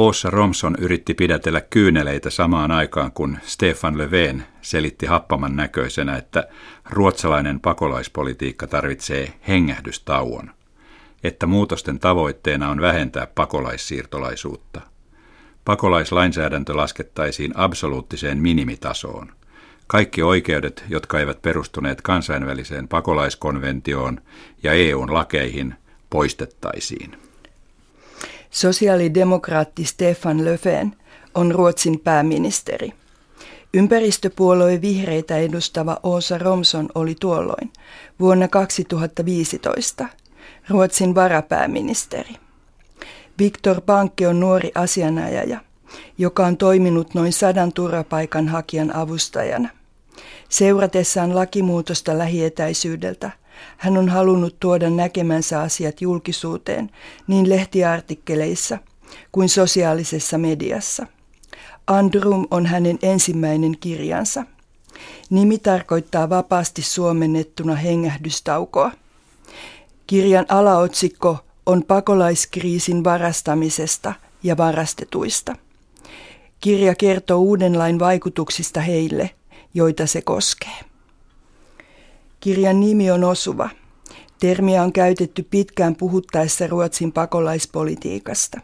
Oossa Romson yritti pidätellä kyyneleitä samaan aikaan, kun Stefan Löfven selitti happaman näköisenä, että ruotsalainen pakolaispolitiikka tarvitsee hengähdystauon, että muutosten tavoitteena on vähentää pakolaissiirtolaisuutta. Pakolaislainsäädäntö laskettaisiin absoluuttiseen minimitasoon. Kaikki oikeudet, jotka eivät perustuneet kansainväliseen pakolaiskonventioon ja EUn lakeihin, poistettaisiin. Sosiaalidemokraatti Stefan Löfven on Ruotsin pääministeri. Ympäristöpuolue vihreitä edustava Åsa Romson oli tuolloin vuonna 2015 Ruotsin varapääministeri. Viktor Pankki on nuori asianajaja, joka on toiminut noin sadan turvapaikanhakijan avustajana. Seuratessaan lakimuutosta lähietäisyydeltä hän on halunnut tuoda näkemänsä asiat julkisuuteen niin lehtiartikkeleissa kuin sosiaalisessa mediassa. Andrum on hänen ensimmäinen kirjansa. Nimi tarkoittaa vapaasti suomennettuna hengähdystaukoa. Kirjan alaotsikko on pakolaiskriisin varastamisesta ja varastetuista. Kirja kertoo uuden lain vaikutuksista heille, joita se koskee. Kirjan nimi on osuva. Termiä on käytetty pitkään puhuttaessa Ruotsin pakolaispolitiikasta.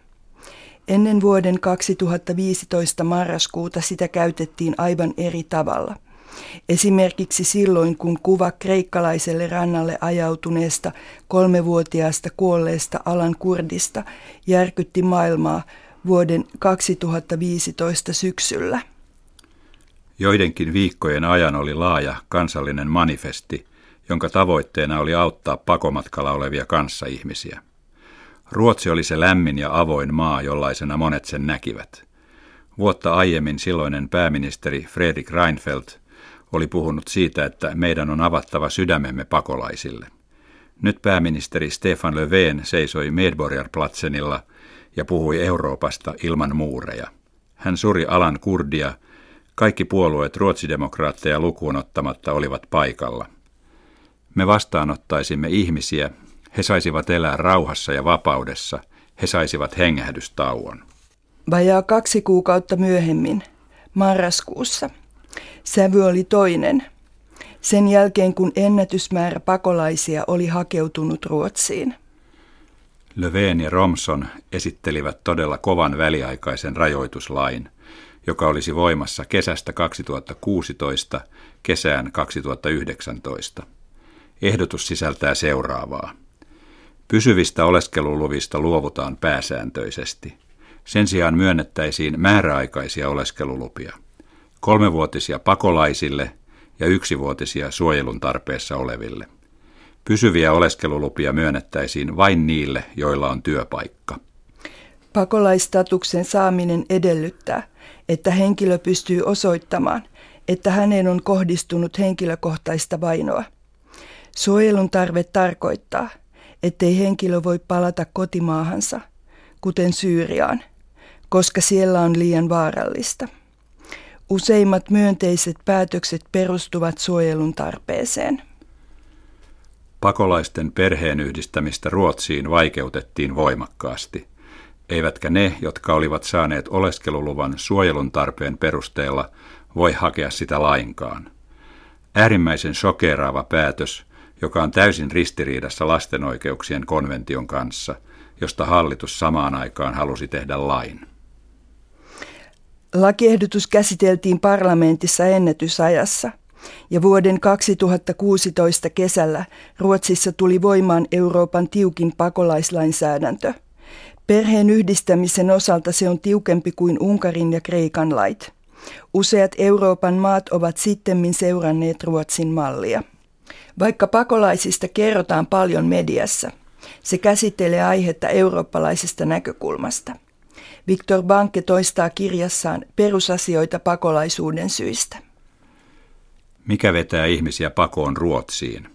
Ennen vuoden 2015 marraskuuta sitä käytettiin aivan eri tavalla. Esimerkiksi silloin, kun kuva kreikkalaiselle rannalle ajautuneesta kolmevuotiaasta kuolleesta Alan Kurdista järkytti maailmaa vuoden 2015 syksyllä. Joidenkin viikkojen ajan oli laaja kansallinen manifesti, jonka tavoitteena oli auttaa pakomatkalla olevia kanssaihmisiä. Ruotsi oli se lämmin ja avoin maa, jollaisena monet sen näkivät. Vuotta aiemmin silloinen pääministeri Fredrik Reinfeldt oli puhunut siitä, että meidän on avattava sydämemme pakolaisille. Nyt pääministeri Stefan Löfven seisoi Medborgarplatsenilla ja puhui Euroopasta ilman muureja. Hän suri alan kurdia kaikki puolueet ruotsidemokraatteja lukuun ottamatta olivat paikalla. Me vastaanottaisimme ihmisiä, he saisivat elää rauhassa ja vapaudessa, he saisivat hengähdystauon. Vajaa kaksi kuukautta myöhemmin, marraskuussa, sävy oli toinen. Sen jälkeen kun ennätysmäärä pakolaisia oli hakeutunut Ruotsiin. Löfven ja Romson esittelivät todella kovan väliaikaisen rajoituslain – joka olisi voimassa kesästä 2016 kesään 2019. Ehdotus sisältää seuraavaa. Pysyvistä oleskeluluvista luovutaan pääsääntöisesti. Sen sijaan myönnettäisiin määräaikaisia oleskelulupia. Kolmevuotisia pakolaisille ja yksivuotisia suojelun tarpeessa oleville. Pysyviä oleskelulupia myönnettäisiin vain niille, joilla on työpaikka. Pakolaistatuksen saaminen edellyttää, että henkilö pystyy osoittamaan, että häneen on kohdistunut henkilökohtaista vainoa. Suojelun tarve tarkoittaa, ettei henkilö voi palata kotimaahansa, kuten Syyriaan, koska siellä on liian vaarallista. Useimmat myönteiset päätökset perustuvat suojelun tarpeeseen. Pakolaisten perheenyhdistämistä Ruotsiin vaikeutettiin voimakkaasti – eivätkä ne, jotka olivat saaneet oleskeluluvan suojelun tarpeen perusteella, voi hakea sitä lainkaan. Äärimmäisen shokeraava päätös, joka on täysin ristiriidassa lasten oikeuksien konvention kanssa, josta hallitus samaan aikaan halusi tehdä lain. Lakiehdotus käsiteltiin parlamentissa ennätysajassa ja vuoden 2016 kesällä Ruotsissa tuli voimaan Euroopan tiukin pakolaislainsäädäntö – Perheen yhdistämisen osalta se on tiukempi kuin Unkarin ja Kreikan lait. Useat Euroopan maat ovat sittemmin seuranneet Ruotsin mallia. Vaikka pakolaisista kerrotaan paljon mediassa, se käsittelee aihetta eurooppalaisesta näkökulmasta. Viktor Banke toistaa kirjassaan perusasioita pakolaisuuden syistä. Mikä vetää ihmisiä pakoon Ruotsiin?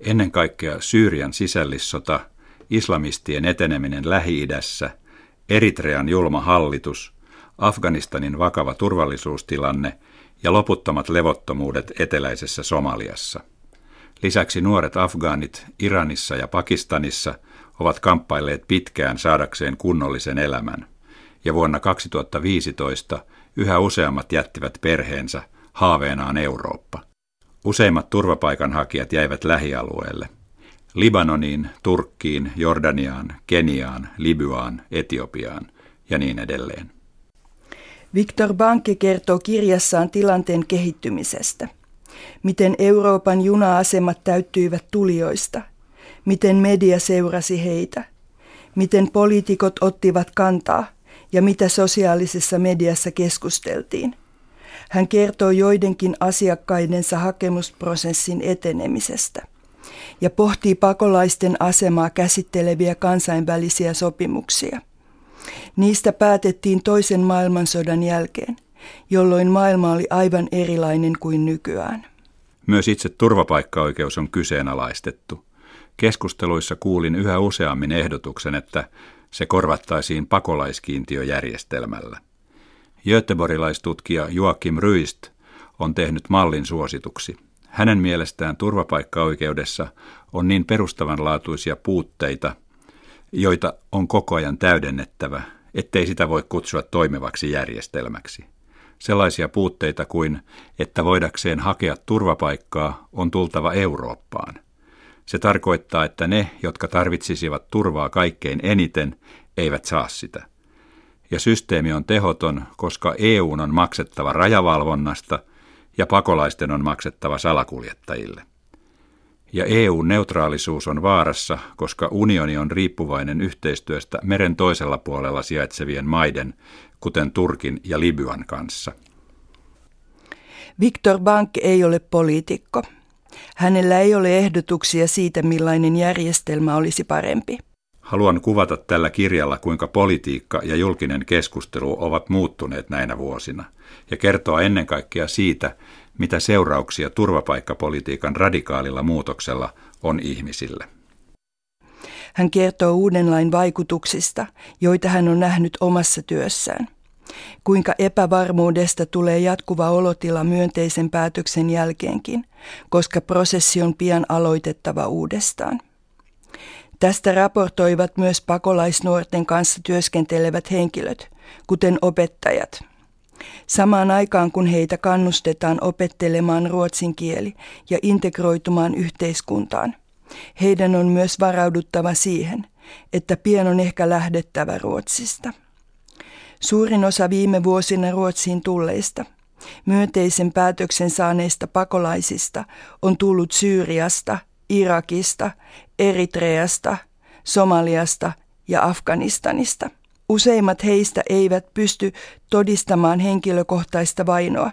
Ennen kaikkea Syyrian sisällissota – islamistien eteneminen Lähi-idässä, Eritrean julma hallitus, Afganistanin vakava turvallisuustilanne ja loputtomat levottomuudet eteläisessä Somaliassa. Lisäksi nuoret afgaanit Iranissa ja Pakistanissa ovat kamppailleet pitkään saadakseen kunnollisen elämän. ja vuonna 2015 yhä useammat jättivät perheensä haaveenaan Eurooppa. Useimmat turvapaikanhakijat jäivät lähialueelle. Libanoniin, Turkkiin, Jordaniaan, Keniaan, Libyaan, Etiopiaan ja niin edelleen. Viktor Banke kertoo kirjassaan tilanteen kehittymisestä. Miten Euroopan juna-asemat täyttyivät tulijoista. Miten media seurasi heitä. Miten poliitikot ottivat kantaa ja mitä sosiaalisessa mediassa keskusteltiin. Hän kertoo joidenkin asiakkaidensa hakemusprosessin etenemisestä ja pohtii pakolaisten asemaa käsitteleviä kansainvälisiä sopimuksia. Niistä päätettiin toisen maailmansodan jälkeen, jolloin maailma oli aivan erilainen kuin nykyään. Myös itse turvapaikkaoikeus on kyseenalaistettu. Keskusteluissa kuulin yhä useammin ehdotuksen, että se korvattaisiin pakolaiskiintiöjärjestelmällä. Göteborgilaistutkija Joakim Ryist on tehnyt mallin suosituksi. Hänen mielestään turvapaikkaoikeudessa on niin perustavanlaatuisia puutteita, joita on koko ajan täydennettävä, ettei sitä voi kutsua toimivaksi järjestelmäksi. Sellaisia puutteita kuin, että voidakseen hakea turvapaikkaa on tultava Eurooppaan. Se tarkoittaa, että ne, jotka tarvitsisivat turvaa kaikkein eniten, eivät saa sitä. Ja systeemi on tehoton, koska EU on maksettava rajavalvonnasta ja pakolaisten on maksettava salakuljettajille. Ja EU-neutraalisuus on vaarassa, koska unioni on riippuvainen yhteistyöstä meren toisella puolella sijaitsevien maiden, kuten Turkin ja Libyan kanssa. Viktor Bank ei ole poliitikko. Hänellä ei ole ehdotuksia siitä, millainen järjestelmä olisi parempi. Haluan kuvata tällä kirjalla, kuinka politiikka ja julkinen keskustelu ovat muuttuneet näinä vuosina, ja kertoa ennen kaikkea siitä, mitä seurauksia turvapaikkapolitiikan radikaalilla muutoksella on ihmisille. Hän kertoo uuden lain vaikutuksista, joita hän on nähnyt omassa työssään. Kuinka epävarmuudesta tulee jatkuva olotila myönteisen päätöksen jälkeenkin, koska prosessi on pian aloitettava uudestaan. Tästä raportoivat myös pakolaisnuorten kanssa työskentelevät henkilöt, kuten opettajat – Samaan aikaan kun heitä kannustetaan opettelemaan ruotsin kieli ja integroitumaan yhteiskuntaan, heidän on myös varauduttava siihen, että pian on ehkä lähdettävä Ruotsista. Suurin osa viime vuosina Ruotsiin tulleista, myönteisen päätöksen saaneista pakolaisista on tullut Syyriasta, Irakista, Eritreasta, Somaliasta ja Afganistanista – Useimmat heistä eivät pysty todistamaan henkilökohtaista vainoa,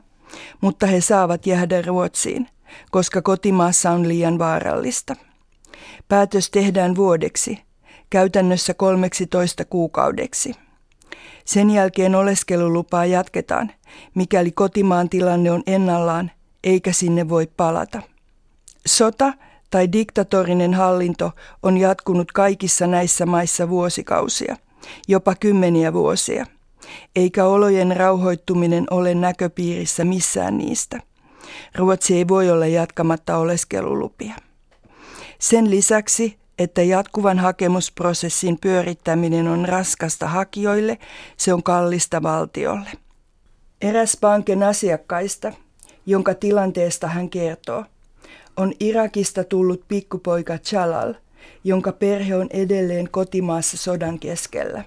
mutta he saavat jäädä Ruotsiin, koska kotimaassa on liian vaarallista. Päätös tehdään vuodeksi, käytännössä 13 kuukaudeksi. Sen jälkeen oleskelulupaa jatketaan, mikäli kotimaan tilanne on ennallaan eikä sinne voi palata. Sota tai diktatorinen hallinto on jatkunut kaikissa näissä maissa vuosikausia – jopa kymmeniä vuosia, eikä olojen rauhoittuminen ole näköpiirissä missään niistä. Ruotsi ei voi olla jatkamatta oleskelulupia. Sen lisäksi, että jatkuvan hakemusprosessin pyörittäminen on raskasta hakijoille, se on kallista valtiolle. Eräs pankin asiakkaista, jonka tilanteesta hän kertoo, on Irakista tullut pikkupoika Chalal – jonka perhe on edelleen kotimaassa sodan keskellä.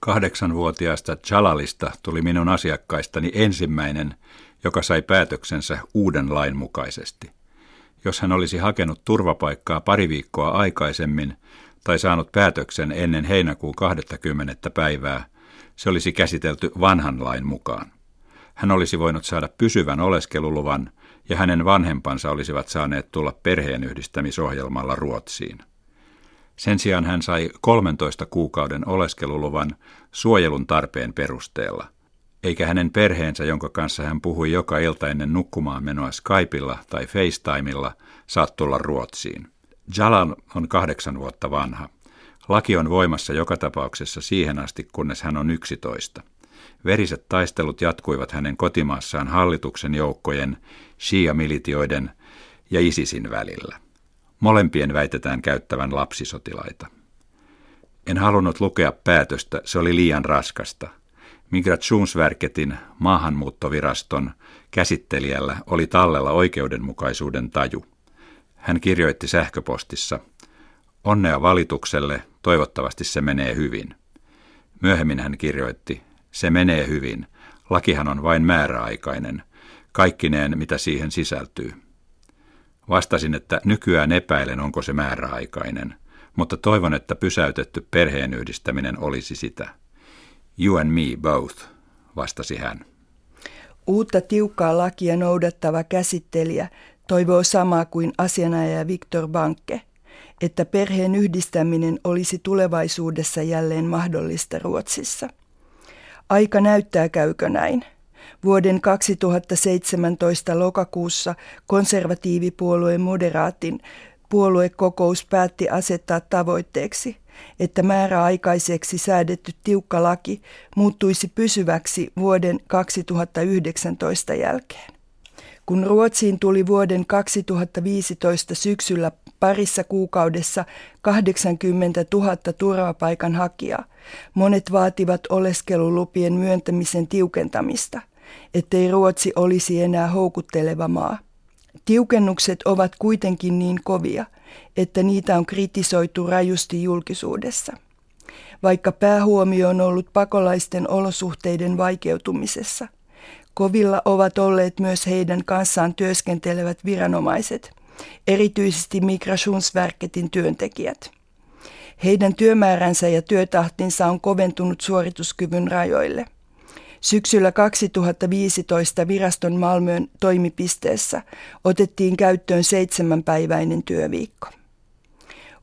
Kahdeksanvuotiaasta Chalalista tuli minun asiakkaistani ensimmäinen, joka sai päätöksensä uuden lain mukaisesti. Jos hän olisi hakenut turvapaikkaa pari viikkoa aikaisemmin tai saanut päätöksen ennen heinäkuun 20. päivää, se olisi käsitelty vanhan lain mukaan. Hän olisi voinut saada pysyvän oleskeluluvan ja hänen vanhempansa olisivat saaneet tulla perheenyhdistämisohjelmalla Ruotsiin. Sen sijaan hän sai 13 kuukauden oleskeluluvan suojelun tarpeen perusteella, eikä hänen perheensä, jonka kanssa hän puhui joka ilta ennen nukkumaan menoa Skypeilla tai FaceTimella, saa tulla Ruotsiin. Jalal on kahdeksan vuotta vanha. Laki on voimassa joka tapauksessa siihen asti, kunnes hän on 11. Veriset taistelut jatkuivat hänen kotimaassaan hallituksen joukkojen, Shia-militioiden ja ISISin välillä. Molempien väitetään käyttävän lapsisotilaita. En halunnut lukea päätöstä, se oli liian raskasta. Migrationsverketin maahanmuuttoviraston käsittelijällä oli tallella oikeudenmukaisuuden taju. Hän kirjoitti sähköpostissa, onnea valitukselle, toivottavasti se menee hyvin. Myöhemmin hän kirjoitti, se menee hyvin, lakihan on vain määräaikainen, kaikkineen mitä siihen sisältyy. Vastasin, että nykyään epäilen, onko se määräaikainen, mutta toivon, että pysäytetty perheenyhdistäminen olisi sitä. You and me both, vastasi hän. Uutta tiukkaa lakia noudattava käsittelijä toivoo samaa kuin asianajaja Viktor Banke, että perheen yhdistäminen olisi tulevaisuudessa jälleen mahdollista Ruotsissa. Aika näyttää käykö näin. Vuoden 2017 lokakuussa konservatiivipuolueen moderaatin puoluekokous päätti asettaa tavoitteeksi, että määräaikaiseksi säädetty tiukka laki muuttuisi pysyväksi vuoden 2019 jälkeen. Kun Ruotsiin tuli vuoden 2015 syksyllä parissa kuukaudessa 80 000 turvapaikanhakijaa, monet vaativat oleskelulupien myöntämisen tiukentamista, ettei Ruotsi olisi enää houkutteleva maa. Tiukennukset ovat kuitenkin niin kovia, että niitä on kritisoitu rajusti julkisuudessa. Vaikka päähuomio on ollut pakolaisten olosuhteiden vaikeutumisessa, kovilla ovat olleet myös heidän kanssaan työskentelevät viranomaiset, erityisesti Migrationsverketin työntekijät. Heidän työmääränsä ja työtahtinsa on koventunut suorituskyvyn rajoille – Syksyllä 2015 viraston Malmön toimipisteessä otettiin käyttöön seitsemänpäiväinen työviikko.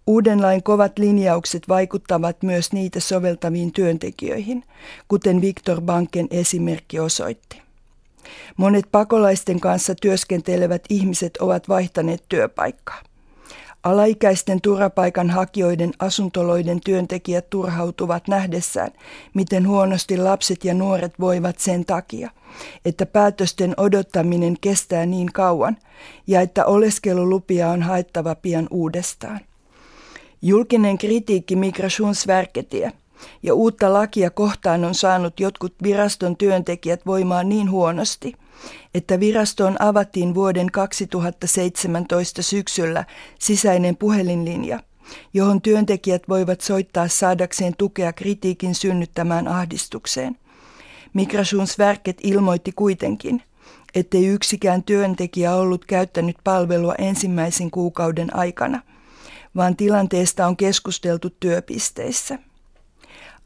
Uuden lain kovat linjaukset vaikuttavat myös niitä soveltaviin työntekijöihin, kuten Viktor Banken esimerkki osoitti. Monet pakolaisten kanssa työskentelevät ihmiset ovat vaihtaneet työpaikkaa. Alaikäisten turvapaikanhakijoiden asuntoloiden työntekijät turhautuvat nähdessään, miten huonosti lapset ja nuoret voivat sen takia, että päätösten odottaminen kestää niin kauan ja että oleskelulupia on haettava pian uudestaan. Julkinen kritiikki Migrationsverketiä ja uutta lakia kohtaan on saanut jotkut viraston työntekijät voimaan niin huonosti – että virastoon avattiin vuoden 2017 syksyllä sisäinen puhelinlinja, johon työntekijät voivat soittaa saadakseen tukea kritiikin synnyttämään ahdistukseen. Migrationsverket ilmoitti kuitenkin, ettei yksikään työntekijä ollut käyttänyt palvelua ensimmäisen kuukauden aikana, vaan tilanteesta on keskusteltu työpisteissä.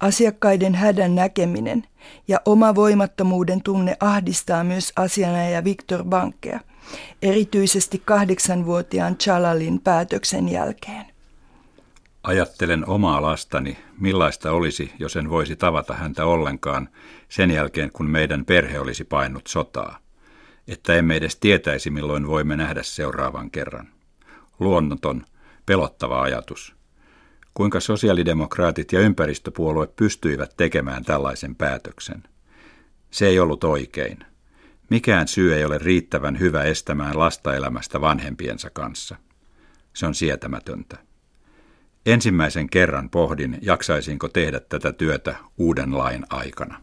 Asiakkaiden hädän näkeminen ja oma voimattomuuden tunne ahdistaa myös asianajaja Viktor Bankea, erityisesti kahdeksanvuotiaan Chalalin päätöksen jälkeen. Ajattelen omaa lastani, millaista olisi, jos en voisi tavata häntä ollenkaan sen jälkeen, kun meidän perhe olisi painut sotaa. Että emme edes tietäisi, milloin voimme nähdä seuraavan kerran. Luonnoton, pelottava ajatus – kuinka sosiaalidemokraatit ja ympäristöpuolue pystyivät tekemään tällaisen päätöksen. Se ei ollut oikein. Mikään syy ei ole riittävän hyvä estämään lasta elämästä vanhempiensa kanssa. Se on sietämätöntä. Ensimmäisen kerran pohdin, jaksaisinko tehdä tätä työtä uuden lain aikana.